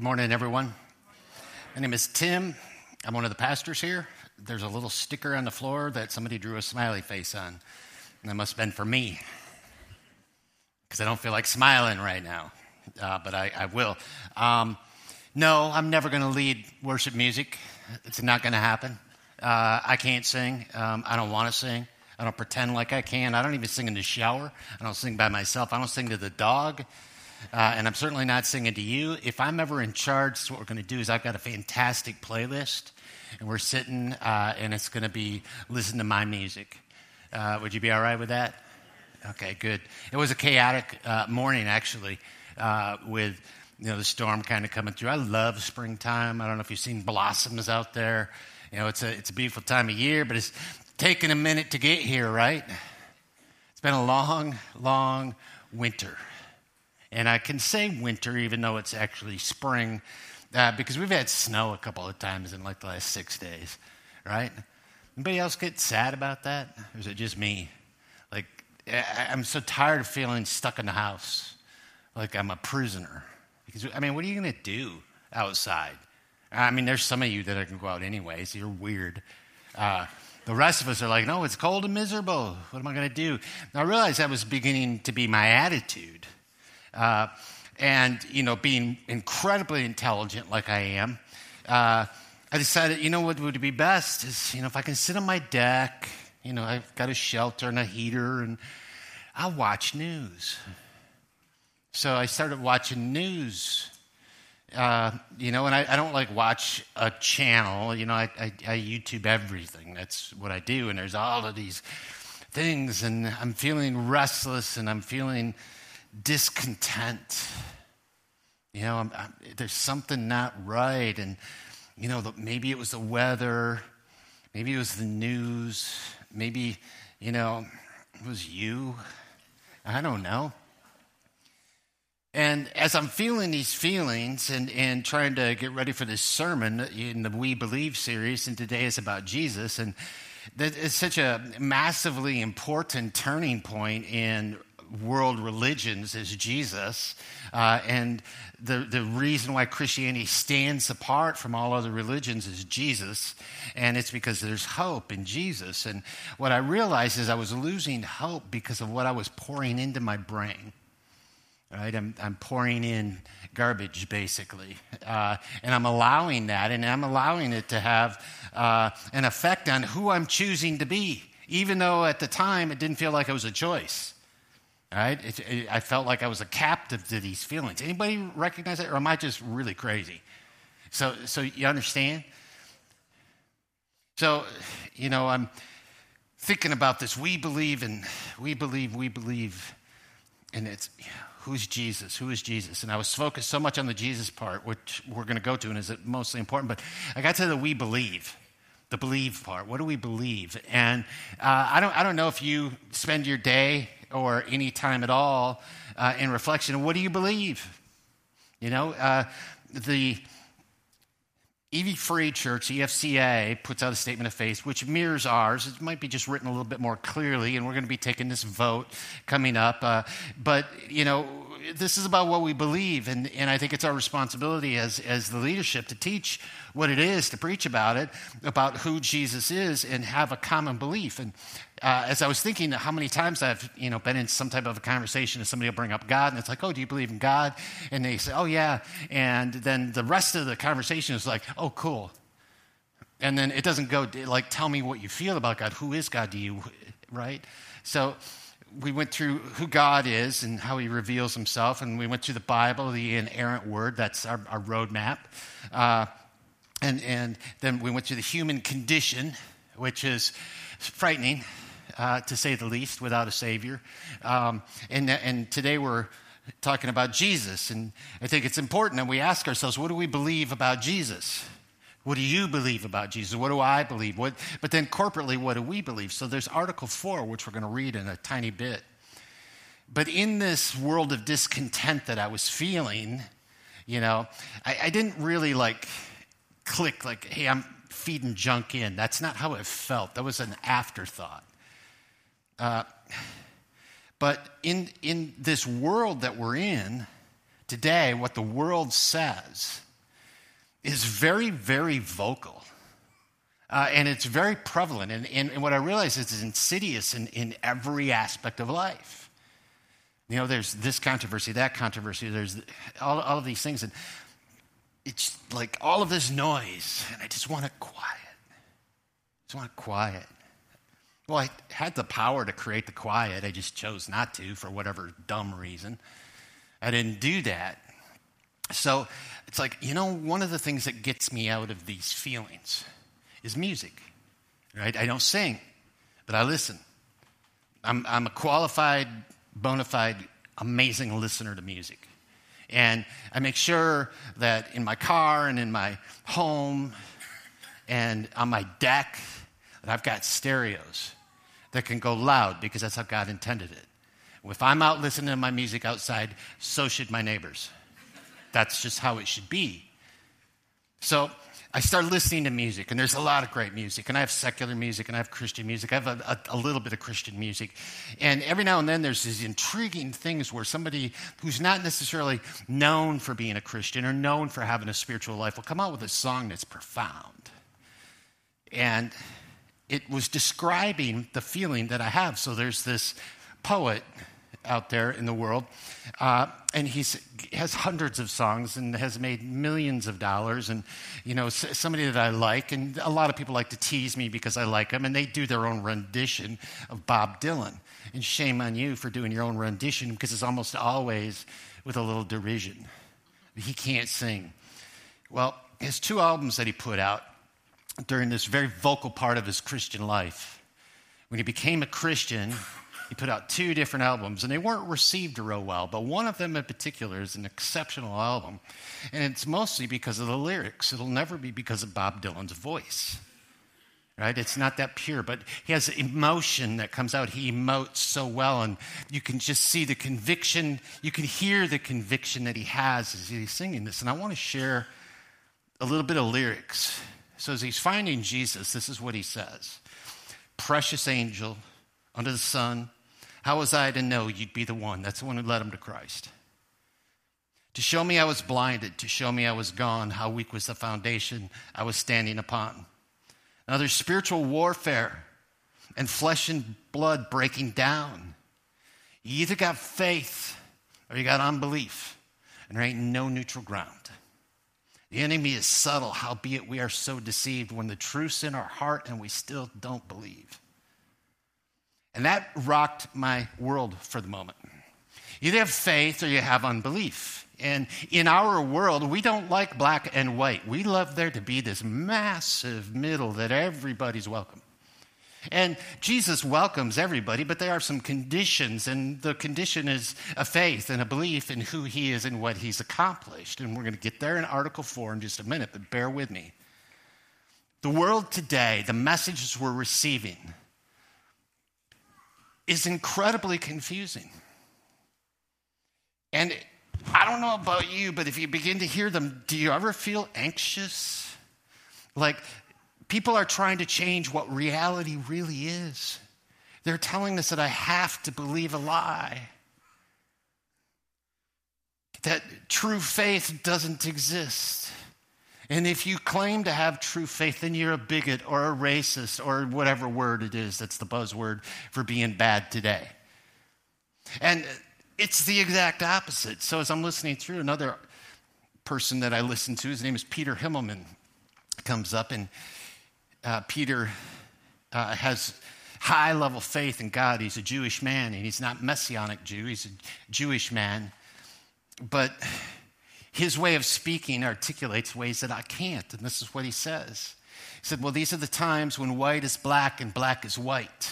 Good morning, everyone. My name is Tim. I'm one of the pastors here. There's a little sticker on the floor that somebody drew a smiley face on. And that must have been for me, because I don't feel like smiling right now, uh, but I, I will. Um, no, I'm never going to lead worship music. It's not going to happen. Uh, I can't sing. Um, I don't want to sing. I don't pretend like I can. I don't even sing in the shower. I don't sing by myself. I don't sing to the dog. Uh, and I'm certainly not singing to you. If I'm ever in charge, so what we're going to do is I've got a fantastic playlist, and we're sitting, uh, and it's going to be listen to my music. Uh, would you be all right with that? Okay, good. It was a chaotic uh, morning, actually, uh, with you know the storm kind of coming through. I love springtime. I don't know if you've seen blossoms out there. You know, it's a it's a beautiful time of year, but it's taken a minute to get here, right? It's been a long, long winter. And I can say winter even though it's actually spring uh, because we've had snow a couple of times in like the last six days, right? Anybody else get sad about that? Or is it just me? Like, I'm so tired of feeling stuck in the house, like I'm a prisoner. Because, I mean, what are you going to do outside? I mean, there's some of you that are going to go out anyways. You're weird. Uh, the rest of us are like, no, it's cold and miserable. What am I going to do? Now, I realized that was beginning to be my attitude. Uh, and, you know, being incredibly intelligent like I am, uh, I decided, you know, what would be best is, you know, if I can sit on my deck, you know, I've got a shelter and a heater, and I'll watch news. So I started watching news. Uh, you know, and I, I, don't like watch a channel. You know, I, I, I YouTube everything. That's what I do. And there's all of these things, and I'm feeling restless, and I'm feeling discontent. You know, I'm, I'm, there's something not right. And, you know, the, maybe it was the weather, maybe it was the news, maybe, you know, it was you. I don't know. And as I'm feeling these feelings and, and trying to get ready for this sermon in the We Believe series, and today is about Jesus, and that is such a massively important turning point in world religions is Jesus. Uh, and the, the reason why Christianity stands apart from all other religions is Jesus. And it's because there's hope in Jesus. And what I realized is I was losing hope because of what I was pouring into my brain. Right? I'm, I'm pouring in garbage, basically. Uh, and I'm allowing that, and I'm allowing it to have uh, an effect on who I'm choosing to be, even though at the time it didn't feel like it was a choice. Right? It, it, I felt like I was a captive to these feelings. Anybody recognize that, or am I just really crazy? So, so you understand? So, you know, I'm thinking about this. We believe and we believe, we believe, and it's who's Jesus? Who is Jesus? And I was focused so much on the Jesus part, which we're going to go to, and is it mostly important. But I got to the we believe the believe part. What do we believe? And uh, I, don't, I don't know if you spend your day or any time at all uh, in reflection. What do you believe? You know, uh, the EV Free Church, EFCA, puts out a statement of faith which mirrors ours. It might be just written a little bit more clearly, and we're going to be taking this vote coming up. Uh, but, you know, this is about what we believe, and, and I think it's our responsibility as, as the leadership to teach what it is, to preach about it, about who Jesus is, and have a common belief. And uh, as I was thinking, how many times I've you know been in some type of a conversation, and somebody will bring up God, and it's like, "Oh, do you believe in God?" And they say, "Oh, yeah," and then the rest of the conversation is like, "Oh, cool." And then it doesn't go like, "Tell me what you feel about God. Who is God to you?" Right? So we went through who God is and how he reveals himself, and we went through the Bible, the inerrant word. That's our, our roadmap. Uh, and, and then we went through the human condition, which is frightening, uh, to say the least, without a Savior. Um, and, and today we're talking about Jesus. And I think it's important that we ask ourselves what do we believe about Jesus? What do you believe about Jesus? What do I believe? What, but then corporately, what do we believe? So there's Article 4, which we're going to read in a tiny bit. But in this world of discontent that I was feeling, you know, I, I didn't really like click, like, hey, I'm feeding junk in. That's not how it felt. That was an afterthought. Uh, but in, in this world that we're in today, what the world says is very, very vocal. Uh, and it's very prevalent. And, and, and, what I realize is it's insidious in, in every aspect of life. You know, there's this controversy, that controversy, there's all, all of these things. And it's like all of this noise, and I just want it quiet. I just want it quiet. Well, I had the power to create the quiet. I just chose not to for whatever dumb reason. I didn't do that. So it's like, you know, one of the things that gets me out of these feelings is music, right? I don't sing, but I listen. I'm, I'm a qualified, bona fide, amazing listener to music. And I make sure that in my car and in my home and on my deck that I've got stereos that can go loud because that's how God intended it. If I'm out listening to my music outside, so should my neighbors. That's just how it should be. So I start listening to music, and there's a lot of great music. And I have secular music, and I have Christian music. I have a, a, a, little bit of Christian music. And every now and then, there's these intriguing things where somebody who's not necessarily known for being a Christian or known for having a spiritual life will come out with a song that's profound. And it was describing the feeling that I have. So there's this poet out there in the world. Uh, and he has hundreds of songs and has made millions of dollars. And, you know, somebody that I like, and a lot of people like to tease me because I like him, and they do their own rendition of Bob Dylan. And shame on you for doing your own rendition because it's almost always with a little derision. He can't sing. Well, his two albums that he put out during this very vocal part of his Christian life, when he became a Christian, he put out two different albums, and they weren't received real well, but one of them in particular is an exceptional album. And it's mostly because of the lyrics. It'll never be because of Bob Dylan's voice. Right? It's not that pure, but he has emotion that comes out. He emotes so well, and you can just see the conviction. You can hear the conviction that he has as he's singing this. And I want to share a little bit of lyrics. So, as he's finding Jesus, this is what he says Precious angel under the sun, how was I to know you'd be the one? That's the one who led him to Christ. To show me I was blinded, to show me I was gone, how weak was the foundation I was standing upon. Now there's spiritual warfare and flesh and blood breaking down. You either got faith or you got unbelief, and there ain't no neutral ground. The enemy is subtle, howbeit we are so deceived when the truth's in our heart and we still don't believe. And that rocked my world for the moment. You either have faith or you have unbelief. And in our world, we don't like black and white. We love there to be this massive middle that everybody's welcome. And Jesus welcomes everybody, but there are some conditions, and the condition is a faith and a belief in who he is and what he's accomplished. And we're going to get there in Article 4 in just a minute, but bear with me. The world today, the messages we're receiving, is incredibly confusing. And I don't know about you, but if you begin to hear them, do you ever feel anxious? Like people are trying to change what reality really is. They're telling us that I have to believe a lie, that true faith doesn't exist. And if you claim to have true faith, then you're a bigot or a racist or whatever word it is that's the buzzword for being bad today. And it's the exact opposite. So as I'm listening through, another person that I listen to, his name is Peter Himmelman, comes up, and uh, Peter uh, has high level faith in God. He's a Jewish man, and he's not messianic Jew. He's a Jewish man, but his way of speaking articulates ways that I can't. And this is what he says. He said, Well, these are the times when white is black and black is white.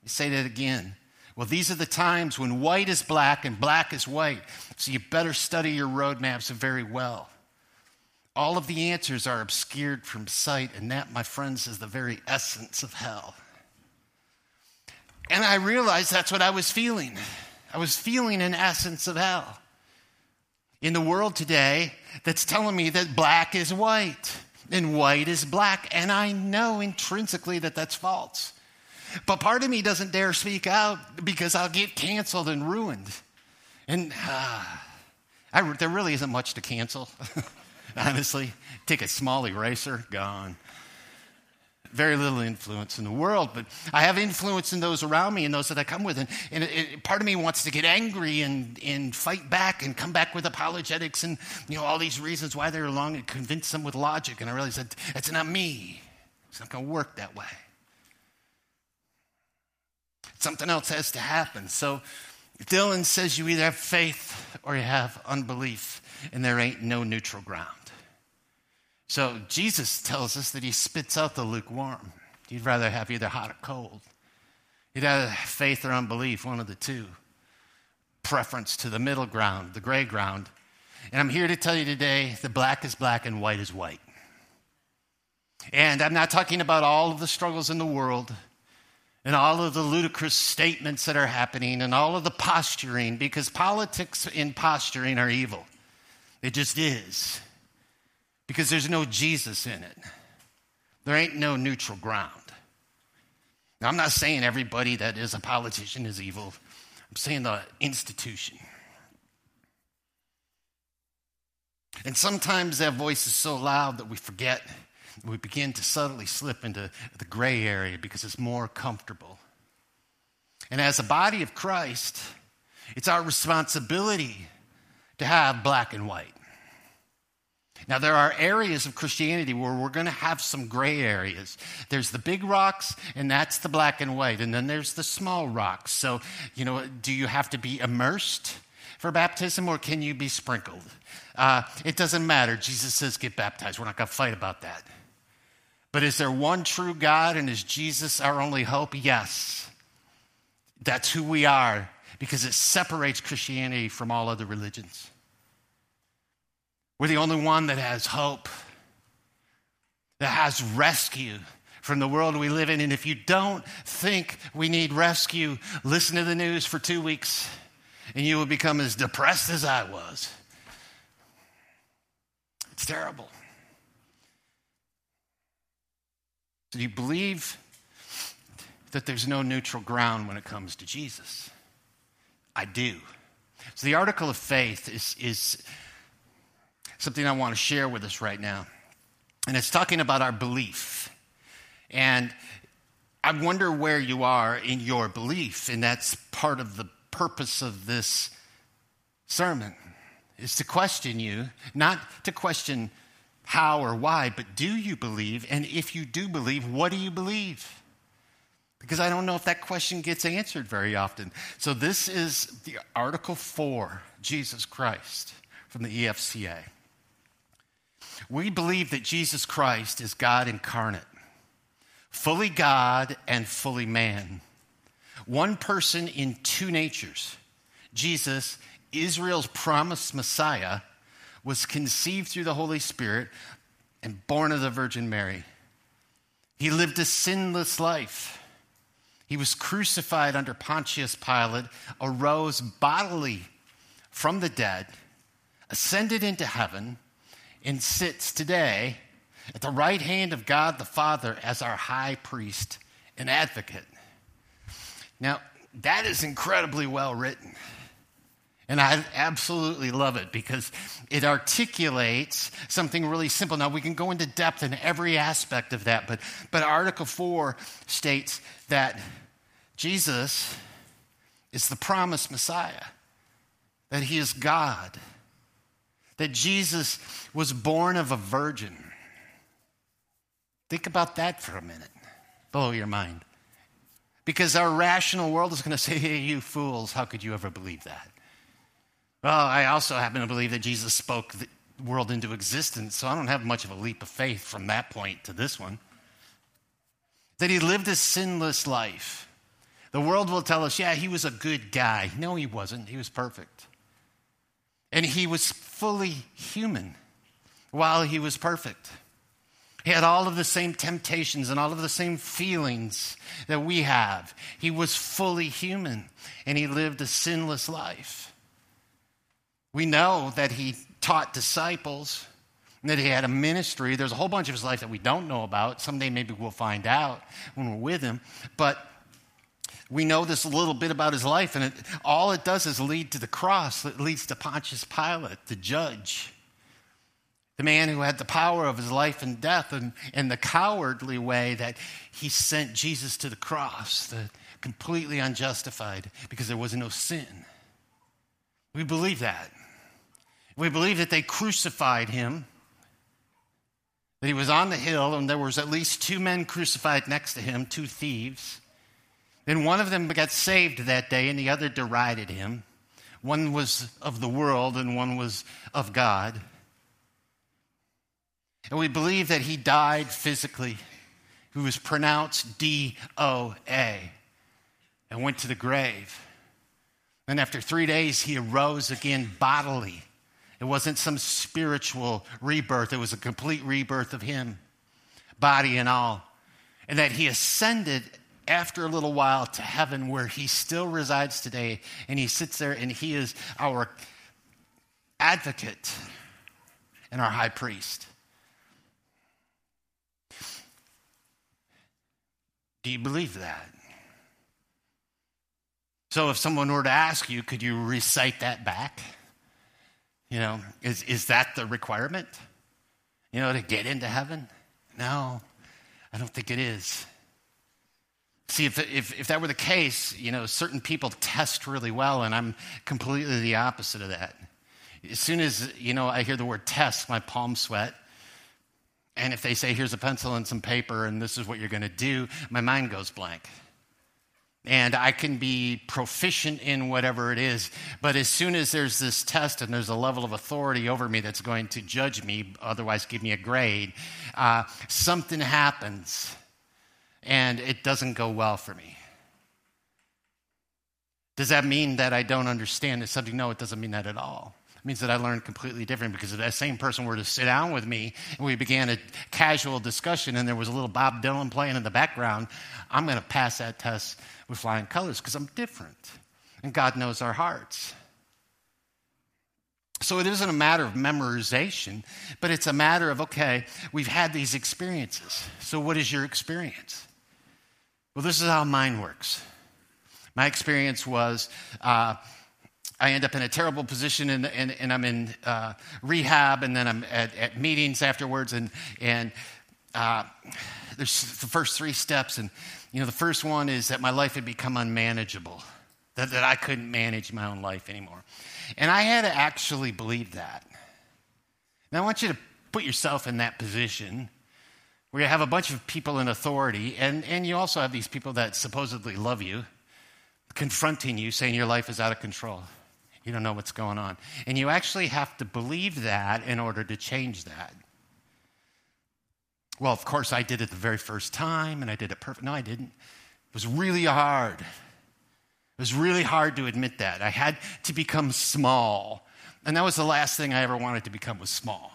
Let me say that again. Well, these are the times when white is black and black is white. So you better study your roadmaps very well. All of the answers are obscured from sight, and that, my friends, is the very essence of hell. And I realized that's what I was feeling. I was feeling an essence of hell in the world today that's telling me that black is white and white is black. And I know intrinsically that that's false. But part of me doesn't dare speak out because I'll get canceled and ruined. And uh, I, there really isn't much to cancel. honestly. Take a small eraser, gone. Very little influence in the world, but I have influence in those around me and those that I come with. And, and it, part of me wants to get angry and, and fight back and come back with apologetics and you know all these reasons why they're wrong and convince them with logic. And I realize that it's not me. It's not going to work that way. Something else has to happen. So Dylan says you either have faith or you have unbelief, and there ain't no neutral ground. So Jesus tells us that he spits out the lukewarm. You'd rather have either hot or cold. Either have faith or unbelief, one of the two. Preference to the middle ground, the gray ground. And I'm here to tell you today the black is black and white is white. And I'm not talking about all of the struggles in the world and all of the ludicrous statements that are happening and all of the posturing, because politics and posturing are evil. It just is. Because there's no Jesus in it, there ain't no neutral ground. Now, I'm not saying everybody that is a politician is evil, I'm saying the institution. And sometimes that voice is so loud that we forget we begin to subtly slip into the gray area because it's more comfortable. And as a body of Christ, it's our responsibility to have black and white. Now, there are areas of Christianity where we're going to have some gray areas. There's the big rocks, and that's the black and white. And then there's the small rocks. So, you know, do you have to be immersed for baptism or can you be sprinkled? Uh, it doesn't matter. Jesus says get baptized. We're not going to fight about that. But is there one true God and is Jesus our only hope? Yes. That's who we are because it separates Christianity from all other religions. We're the only one that has hope, that has rescue from the world we live in. And if you don't think we need rescue, listen to the news for two weeks and you will become as depressed as I was. It's terrible. Do you believe that there's no neutral ground when it comes to Jesus? I do. So the article of faith is, is something I want to share with us right now. And it's talking about our belief. And I wonder where you are in your belief. And that's part of the purpose of this sermon is to question you, not to question how or why, but do you believe? And if you do believe, what do you believe? Because I don't know if that question gets answered very often. So, this is the Article 4, Jesus Christ, from the EFCA. We believe that Jesus Christ is God incarnate, fully God and fully man. One person in two natures. Jesus, Israel's promised Messiah, was conceived through the Holy Spirit and born of the Virgin Mary. He lived a sinless life. He was crucified under Pontius Pilate, arose bodily from the dead, ascended into heaven, and sits today at the right hand of God the Father as our high priest and advocate. Now, that is incredibly well written. And I absolutely love it because it articulates something really simple. Now, we can go into depth in every aspect of that, but, but Article 4 states that Jesus is the promised Messiah, that he is God, that Jesus was born of a virgin. Think about that for a minute. Blow your mind. Because our rational world is going to say, hey, you fools, how could you ever believe that? Well, I also happen to believe that Jesus spoke the world into existence, so I don't have much of a leap of faith from that point to this one. That he lived a sinless life. The world will tell us, yeah, he was a good guy. No, he wasn't. He was perfect. And he was fully human while he was perfect. He had all of the same temptations and all of the same feelings that we have. He was fully human and he lived a sinless life. We know that he taught disciples, that he had a ministry. There's a whole bunch of his life that we don't know about. Someday maybe we'll find out when we're with him. But we know this a little bit about his life, and it, all it does is lead to the cross. It leads to Pontius Pilate, the judge. The man who had the power of his life and death, and, and the cowardly way that he sent Jesus to the cross, the completely unjustified because there was no sin. We believe that. We believe that they crucified him, that he was on the hill, and there was at least two men crucified next to him, two thieves. Then one of them got saved that day, and the other derided him. One was of the world, and one was of God. And we believe that he died physically. He was pronounced D O A and went to the grave. And after three days, he arose again bodily. It wasn't some spiritual rebirth, it was a complete rebirth of him, body and all. And that he ascended after a little while to heaven where he still resides today. And he sits there and he is our advocate and our high priest. Do you believe that? So if someone were to ask you, could you recite that back? You know, is, is that the requirement? You know, to get into heaven? No, I don't think it is. See, if, if, if that were the case, you know, certain people test really well, and I'm completely the opposite of that. As soon as, you know, I hear the word test, my palms sweat. And if they say, here's a pencil and some paper, and this is what you're going to do, my mind goes blank and I can be proficient in whatever it is. But as soon as there's this test and there's a level of authority over me that's going to judge me, otherwise give me a grade, uh, something happens and it doesn't go well for me. Does that mean that I don't understand the subject? No, it doesn't mean that at all. It means that I learned completely different because if that same person were to sit down with me and we began a casual discussion and there was a little Bob Dylan playing in the background, I'm going to pass that test with flying colors because I'm different. And God knows our hearts. So it isn't a matter of memorization, but it's a matter of, okay, we've had these experiences. So what is your experience? Well, this is how mine works. My experience was uh, I end up in a terrible position and, and, and I'm in uh, rehab and then I'm at, at, meetings afterwards and, and uh, there's the first three steps and you know, the first one is that my life had become unmanageable, that, that I couldn't manage my own life anymore. And I had to actually believe that. Now, I want you to put yourself in that position where you have a bunch of people in authority, and, and you also have these people that supposedly love you, confronting you, saying your life is out of control. You don't know what's going on. And you actually have to believe that in order to change that. Well, of course, I did it the very first time and I did it perfect. No, I didn't. It was really hard. It was really hard to admit that. I had to become small. And that was the last thing I ever wanted to become was small.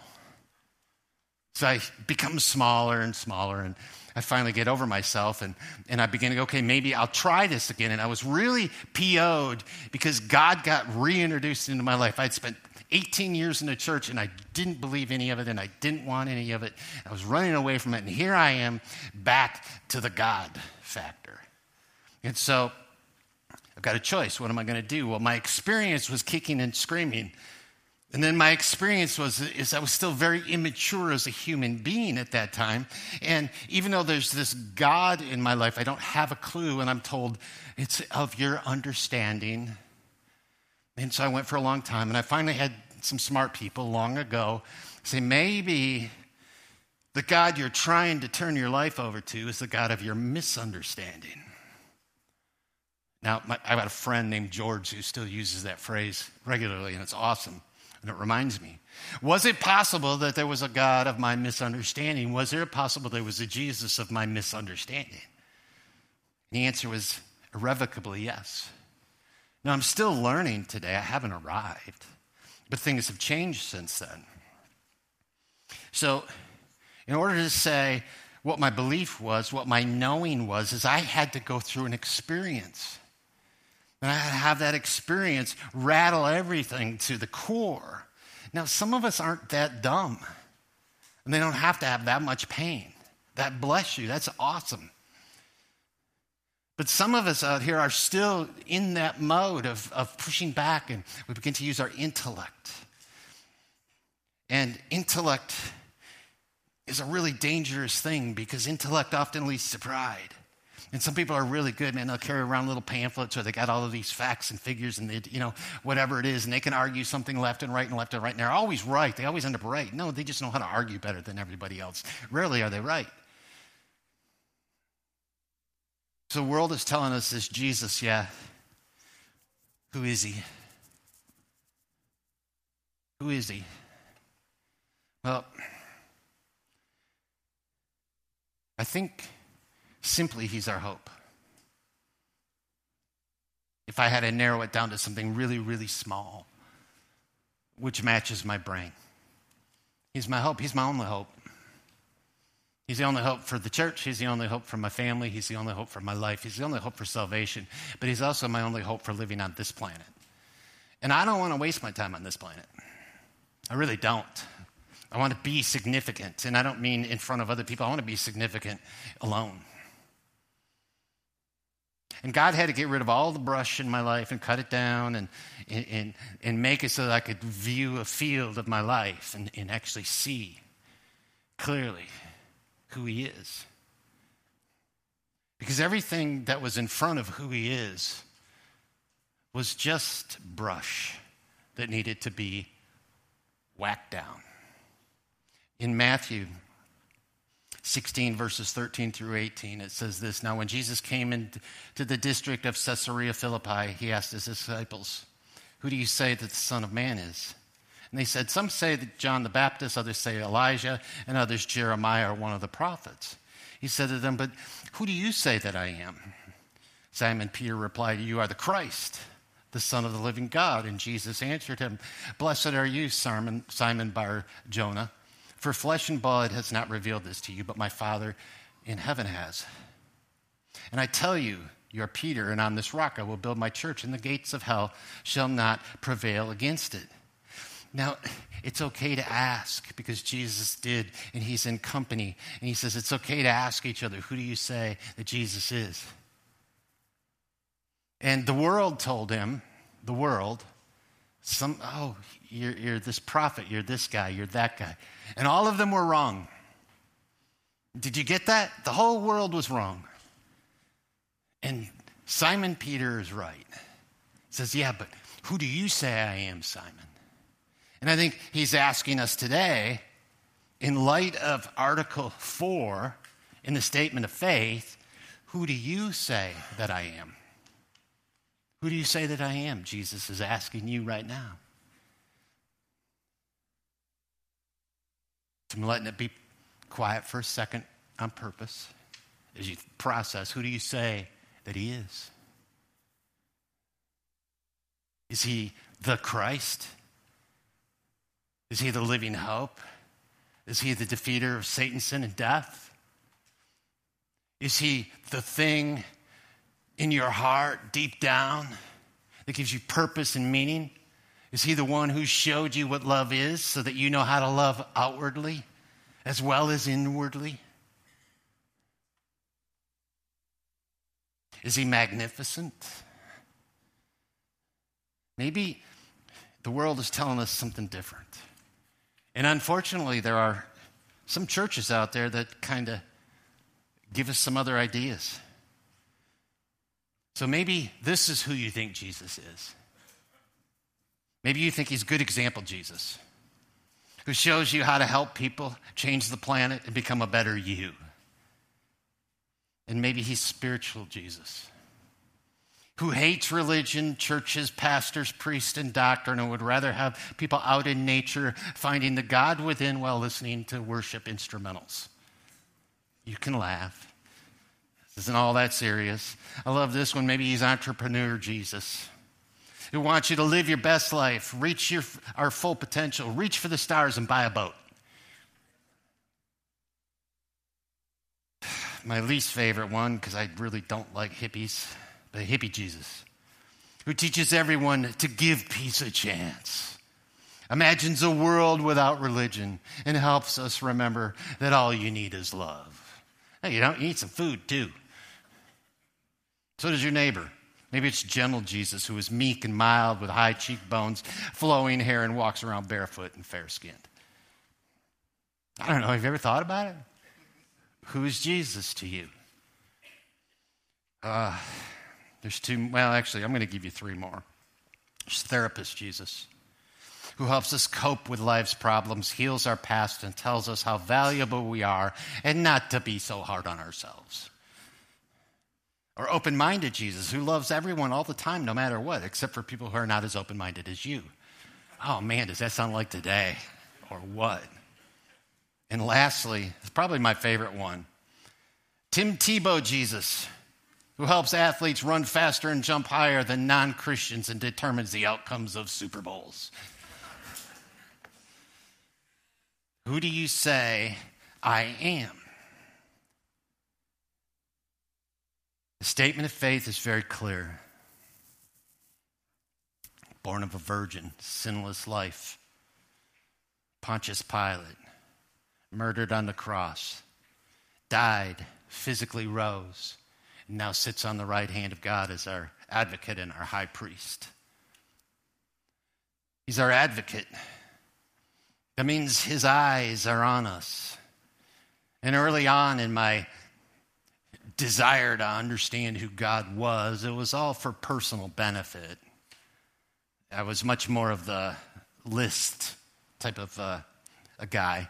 So I become smaller and smaller and I finally get over myself and, and I begin to go, okay, maybe I'll try this again. And I was really PO'd because God got reintroduced into my life. I'd spent 18 years in the church and I didn't believe any of it and I didn't want any of it. I was running away from it. And here I am back to the God factor. And so I've got a choice. What am I going to do? Well, my experience was kicking and screaming. And then my experience was is I was still very immature as a human being at that time. And even though there's this God in my life, I don't have a clue. And I'm told it's of your understanding and so I went for a long time, and I finally had some smart people long ago say, maybe the God you're trying to turn your life over to is the God of your misunderstanding. Now, my, I've got a friend named George who still uses that phrase regularly, and it's awesome. And it reminds me Was it possible that there was a God of my misunderstanding? Was it possible there was a Jesus of my misunderstanding? And the answer was irrevocably yes. Now, I'm still learning today. I haven't arrived, but things have changed since then. So, in order to say what my belief was, what my knowing was, is I had to go through an experience. And I have that experience rattle everything to the core. Now, some of us aren't that dumb, and they don't have to have that much pain. That bless you. That's awesome. But some of us out here are still in that mode of, of pushing back, and we begin to use our intellect. And intellect is a really dangerous thing because intellect often leads to pride. And some people are really good, man. They'll carry around little pamphlets or they got all of these facts and figures and they, you know, whatever it is, and they can argue something left and right and left and right. And they're always right. They always end up right. No, they just know how to argue better than everybody else. Rarely are they right. So the world is telling us this Jesus, yeah. Who is he? Who is he? Well, I think simply he's our hope. If I had to narrow it down to something really, really small, which matches my brain, he's my hope. He's my only hope. He's the only hope for the church. He's the only hope for my family. He's the only hope for my life. He's the only hope for salvation. But He's also my only hope for living on this planet. And I don't want to waste my time on this planet. I really don't. I want to be significant. And I don't mean in front of other people, I want to be significant alone. And God had to get rid of all the brush in my life and cut it down and, and, and make it so that I could view a field of my life and, and actually see clearly who he is. Because everything that was in front of who he is was just brush that needed to be whacked down. In Matthew 16, verses 13 through 18, it says this Now, when Jesus came into the district of Caesarea Philippi, he asked his disciples, Who do you say that the Son of Man is? And they said, Some say that John the Baptist, others say Elijah, and others Jeremiah or one of the prophets. He said to them, But who do you say that I am? Simon Peter replied, You are the Christ, the Son of the living God. And Jesus answered him, Blessed are you, Simon, Simon Bar Jonah, for flesh and blood has not revealed this to you, but my Father in heaven has. And I tell you, you are Peter, and on this rock I will build my church, and the gates of hell shall not prevail against it. Now, it's okay to ask because Jesus did, and he's in company. And he says it's okay to ask each other, who do you say that Jesus is? And the world told him, the world, some, oh, you're, you're this prophet, you're this guy, you're that guy. And all of them were wrong. Did you get that? The whole world was wrong. And Simon Peter is right. He says, Yeah, but who do you say I am, Simon? And I think he's asking us today, in light of Article 4 in the statement of faith, who do you say that I am? Who do you say that I am? Jesus is asking you right now. I'm letting it be quiet for a second on purpose as you process who do you say that he is? Is he the Christ? Is he the living hope? Is he the defeater of Satan, sin, and death? Is he the thing in your heart deep down that gives you purpose and meaning? Is he the one who showed you what love is so that you know how to love outwardly as well as inwardly? Is he magnificent? Maybe the world is telling us something different. And unfortunately, there are some churches out there that kind of give us some other ideas. So maybe this is who you think Jesus is. Maybe you think he's a good example Jesus, who shows you how to help people change the planet and become a better you. And maybe he's spiritual Jesus who hates religion, churches, pastors, priests, and doctrine, and would rather have people out in nature finding the God within while listening to worship instrumentals. You can laugh. Isn't all that serious. I love this one. Maybe he's entrepreneur Jesus. Who wants you to live your best life, reach your, our full potential, reach for the stars, and buy a boat. My least favorite one, because I really don't like hippies the hippie Jesus, who teaches everyone to give peace a chance, imagines a world without religion, and helps us remember that all you need is love. Hey, you, don't, you need some food too. So does your neighbor. Maybe it's gentle Jesus who is meek and mild with high cheekbones, flowing hair, and walks around barefoot and fair skinned. I don't know. Have you ever thought about it? Who is Jesus to you? Uh, there's two, well, actually, I'm going to give you three more. There's therapist Jesus, who helps us cope with life's problems, heals our past, and tells us how valuable we are and not to be so hard on ourselves. Or open minded Jesus, who loves everyone all the time, no matter what, except for people who are not as open minded as you. Oh man, does that sound like today? Or what? And lastly, it's probably my favorite one Tim Tebow Jesus, who helps athletes run faster and jump higher than non Christians and determines the outcomes of Super Bowls. Who do you say I am? The statement of faith is very clear. Born of a virgin, sinless life. Pontius Pilate, murdered on the cross, died, physically rose, and now sits on the right hand of God as our advocate and our high priest. He's our advocate. That means his eyes are on us. And early on in my desire to understand who God was, it was all for personal benefit. I was much more of the list type of uh, a guy.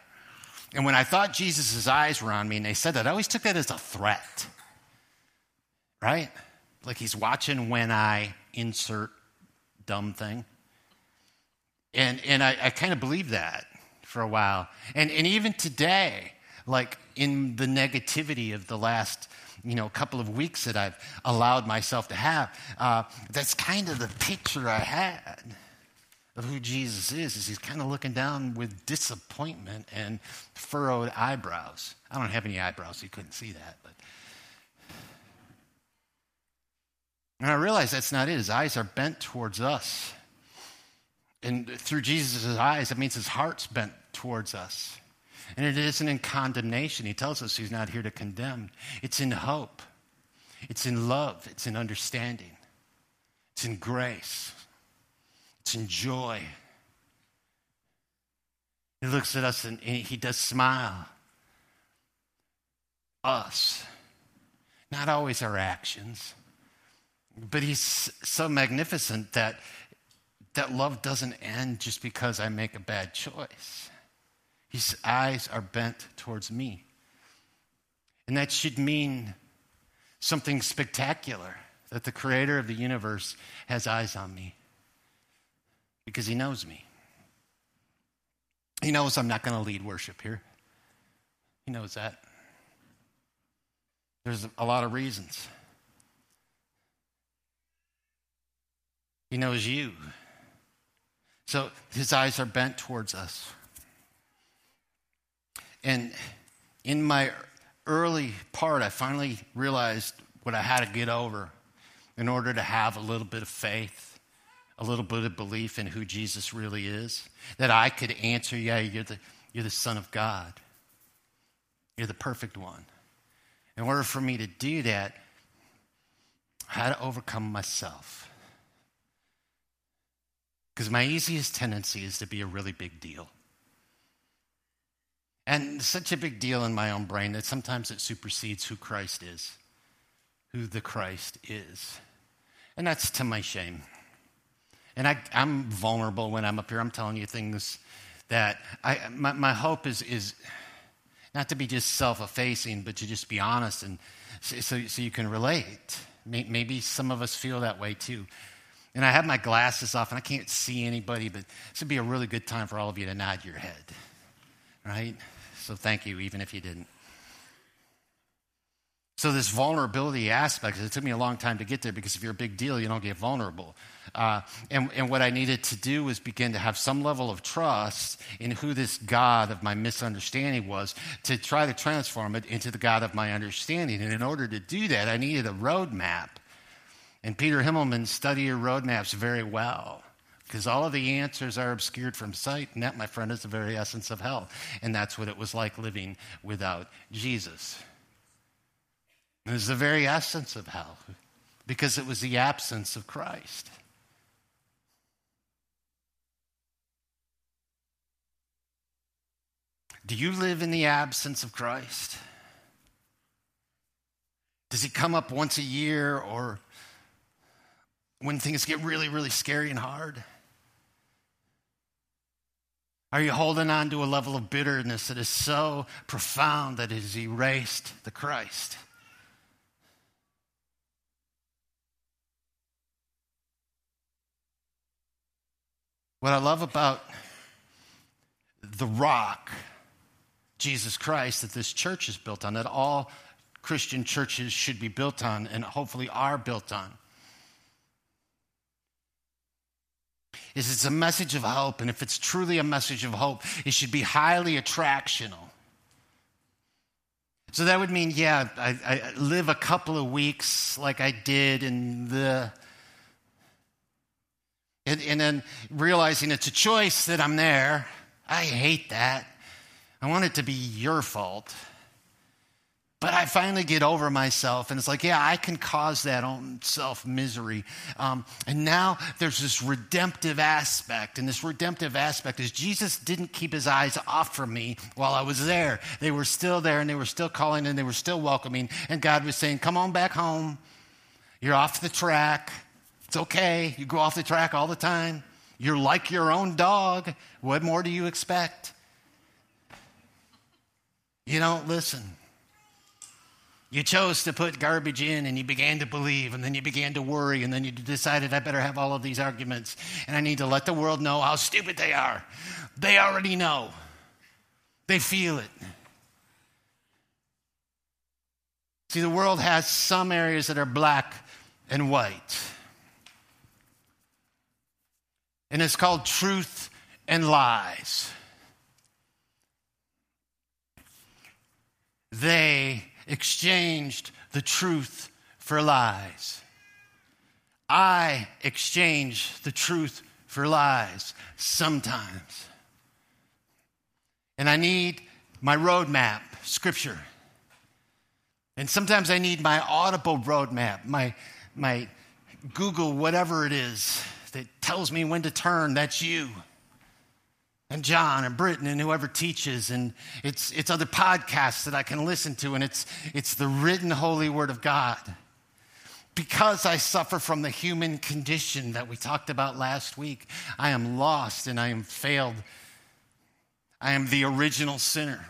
And when I thought Jesus' eyes were on me and they said that, I always took that as a threat, right? Like he's watching when I insert dumb thing. And, and I, I kind of believed that for a while. And, and even today, like in the negativity of the last you know, a couple of weeks that I've allowed myself to have, uh, that's kind of the picture I had of who Jesus is, is he's kind of looking down with disappointment and furrowed eyebrows. I don't have any eyebrows, so you couldn't see that, but and I realize that's not it. His eyes are bent towards us. And through Jesus' eyes, it means his heart's bent towards us. And it isn't in condemnation. He tells us he's not here to condemn. It's in hope. It's in love. It's in understanding. It's in grace. It's in joy. He looks at us and he does smile. Us. Not always our actions. But he's so magnificent that that love doesn't end just because I make a bad choice. His eyes are bent towards me. And that should mean something spectacular that the creator of the universe has eyes on me because he knows me. He knows I'm not going to lead worship here. He knows that. There's a lot of reasons. He knows you. So his eyes are bent towards us. And in my early part, I finally realized what I had to get over in order to have a little bit of faith a little bit of belief in who Jesus really is, that I could answer, yeah, you're the, you're the Son of God. You're the perfect one. In order for me to do that, I had to overcome myself. Because my easiest tendency is to be a really big deal. And such a big deal in my own brain that sometimes it supersedes who Christ is, who the Christ is. And that's to my shame. And I, am vulnerable when I'm up here. I'm telling you things that I, my, my hope is, is not to be just self effacing, but to just be honest and so, so you can relate. Maybe some of us feel that way too. And I have my glasses off and I can't see anybody, but this would be a really good time for all of you to nod your head. Right? So thank you, even if you didn't. So, this vulnerability aspect, it took me a long time to get there because if you're a big deal, you don't get vulnerable. Uh, and, and what I needed to do was begin to have some level of trust in who this God of my misunderstanding was to try to transform it into the God of my understanding. And in order to do that, I needed a roadmap. And Peter Himmelman studied roadmaps very well because all of the answers are obscured from sight. And that, my friend, is the very essence of hell. And that's what it was like living without Jesus. It was the very essence of hell because it was the absence of Christ. Do you live in the absence of Christ? Does he come up once a year or when things get really, really scary and hard? Are you holding on to a level of bitterness that is so profound that it has erased the Christ? What I love about the rock, Jesus Christ, that this church is built on, that all Christian churches should be built on and hopefully are built on, is it's a message of hope. And if it's truly a message of hope, it should be highly attractional. So that would mean, yeah, I, I live a couple of weeks like I did in the. And, and then realizing it's a choice that I'm there. I hate that. I want it to be your fault. But I finally get over myself, and it's like, yeah, I can cause that own self misery. Um, and now there's this redemptive aspect, and this redemptive aspect is Jesus didn't keep his eyes off from me while I was there. They were still there, and they were still calling, and they were still welcoming. And God was saying, come on back home. You're off the track. It's okay. You go off the track all the time. You're like your own dog. What more do you expect? You don't listen. You chose to put garbage in and you began to believe and then you began to worry and then you decided I better have all of these arguments and I need to let the world know how stupid they are. They already know, they feel it. See, the world has some areas that are black and white. And it's called truth and lies. They exchanged the truth for lies. I exchange the truth for lies sometimes. And I need my roadmap, scripture. And sometimes I need my audible roadmap, my, my Google, whatever it is that tells me when to turn. That's you and John and Britton and whoever teaches, and it's, it's other podcasts that I can listen to, and it's, it's the written holy word of God. Because I suffer from the human condition that we talked about last week, I am lost and I am failed. I am the original sinner.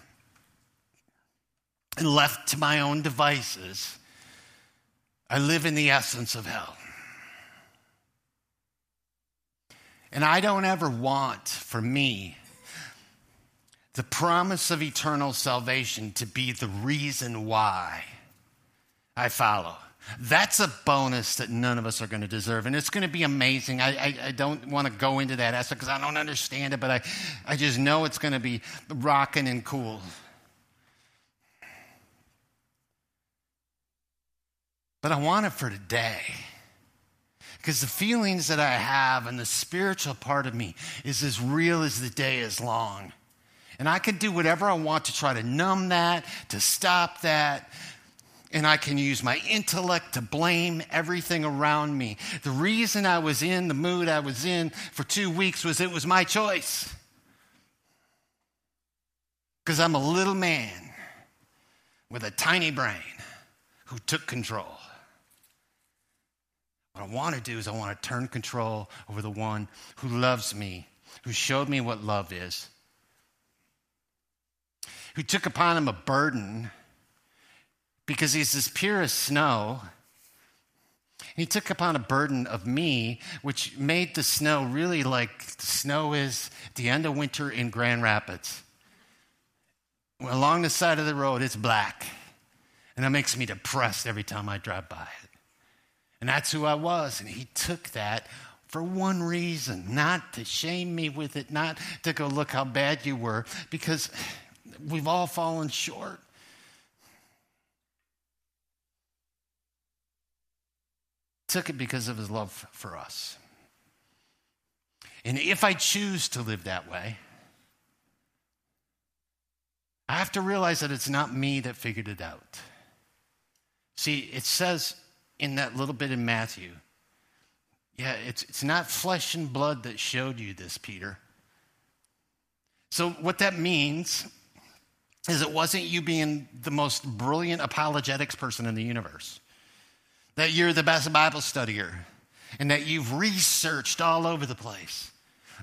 And left to my own devices, I live in the essence of hell. And I don't ever want for me the promise of eternal salvation to be the reason why I follow. That's a bonus that none of us are going to deserve. And it's going to be amazing. I, I, I don't want to go into that aspect because I don't understand it, but I, I just know it's going to be rocking and cool. But I want it for today. Because the feelings that I have and the spiritual part of me is as real as the day is long. And I can do whatever I want to try to numb that, to stop that. And I can use my intellect to blame everything around me. The reason I was in the mood I was in for two weeks was it was my choice. Because I'm a little man with a tiny brain who took control. What I want to do is I want to turn control over the one who loves me, who showed me what love is, who took upon him a burden because he's as pure as snow. He took upon a burden of me, which made the snow really like snow is the end of winter in Grand Rapids. Along the side of the road, it's black. And that makes me depressed every time I drive by. And that's who I was. And he took that for one reason not to shame me with it, not to go, look how bad you were, because we've all fallen short. Took it because of his love for us. And if I choose to live that way, I have to realize that it's not me that figured it out. See, it says in that little bit in Matthew. Yeah, it's, it's not flesh and blood that showed you this, Peter. So, what that means is it wasn't you being the most brilliant apologetics person in the universe, that you're the best Bible studier, and that you've researched all over the place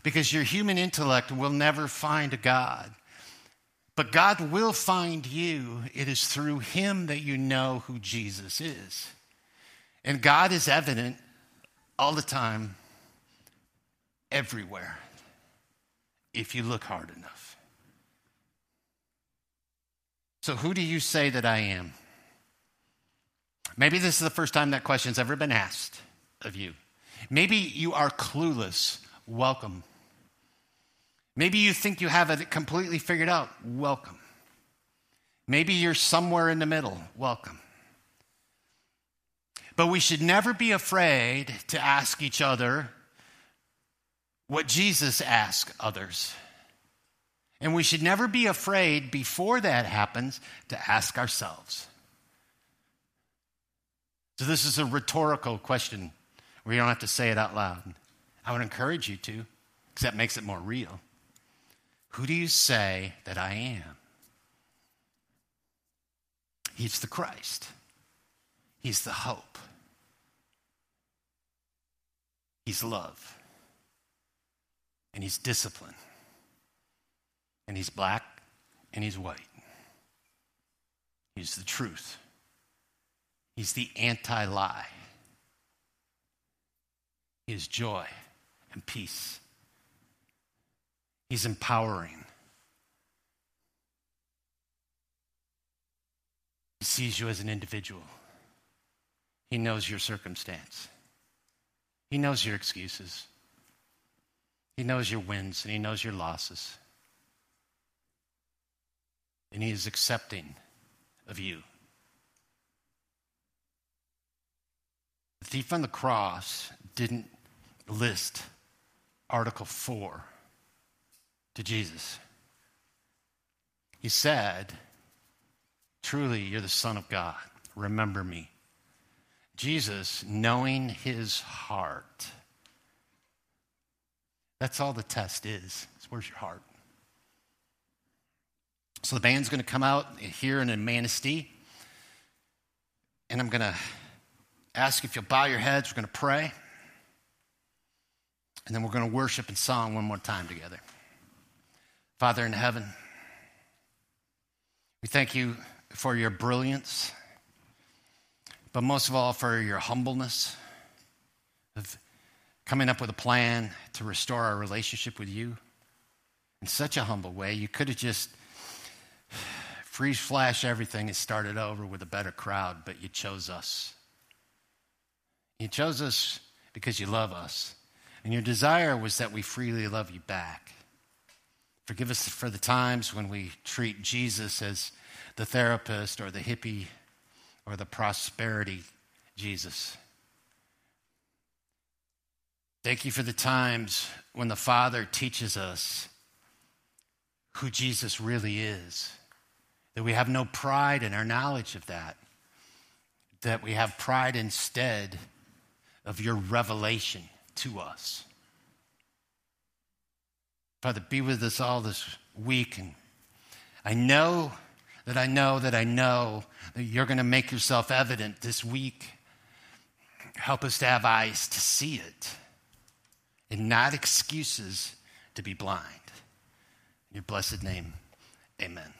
because your human intellect will never find a God. But God will find you. It is through Him that you know who Jesus is. And God is evident all the time, everywhere, if you look hard enough. So, who do you say that I am? Maybe this is the first time that question's ever been asked of you. Maybe you are clueless. Welcome. Maybe you think you have it completely figured out. Welcome. Maybe you're somewhere in the middle. Welcome. But we should never be afraid to ask each other what Jesus asked others. And we should never be afraid before that happens to ask ourselves. So, this is a rhetorical question where you don't have to say it out loud. I would encourage you to, because that makes it more real. Who do you say that I am? He's the Christ, He's the hope, He's love, and He's discipline, and He's black and He's white. He's the truth, He's the anti lie, He is joy and peace. He's empowering. He sees you as an individual. He knows your circumstance. He knows your excuses. He knows your wins and he knows your losses. And he is accepting of you. The thief on the cross didn't list Article 4 to Jesus. He said, Truly, you're the Son of God. Remember me. Jesus, knowing his heart, that's all the test is. It's where's your heart? So the band's going to come out here in Manistee, and I'm going to ask if you'll bow your heads. We're going to pray, and then we're going to worship in song one more time together. Father in heaven, we thank you for your brilliance, but most of all for your humbleness of coming up with a plan to restore our relationship with you in such a humble way. You could have just freeze flash everything and started over with a better crowd, but you chose us. You chose us because you love us. And your desire was that we freely love you back. Forgive us for the times when we treat Jesus as the therapist or the hippie or the prosperity Jesus. Thank you for the times when the Father teaches us who Jesus really is, that we have no pride in our knowledge of that, that we have pride instead of your revelation to us. Father, be with us all this week. And I know that I know that I know that you're going to make yourself evident this week. Help us to have eyes to see it and not excuses to be blind. In your blessed name, amen.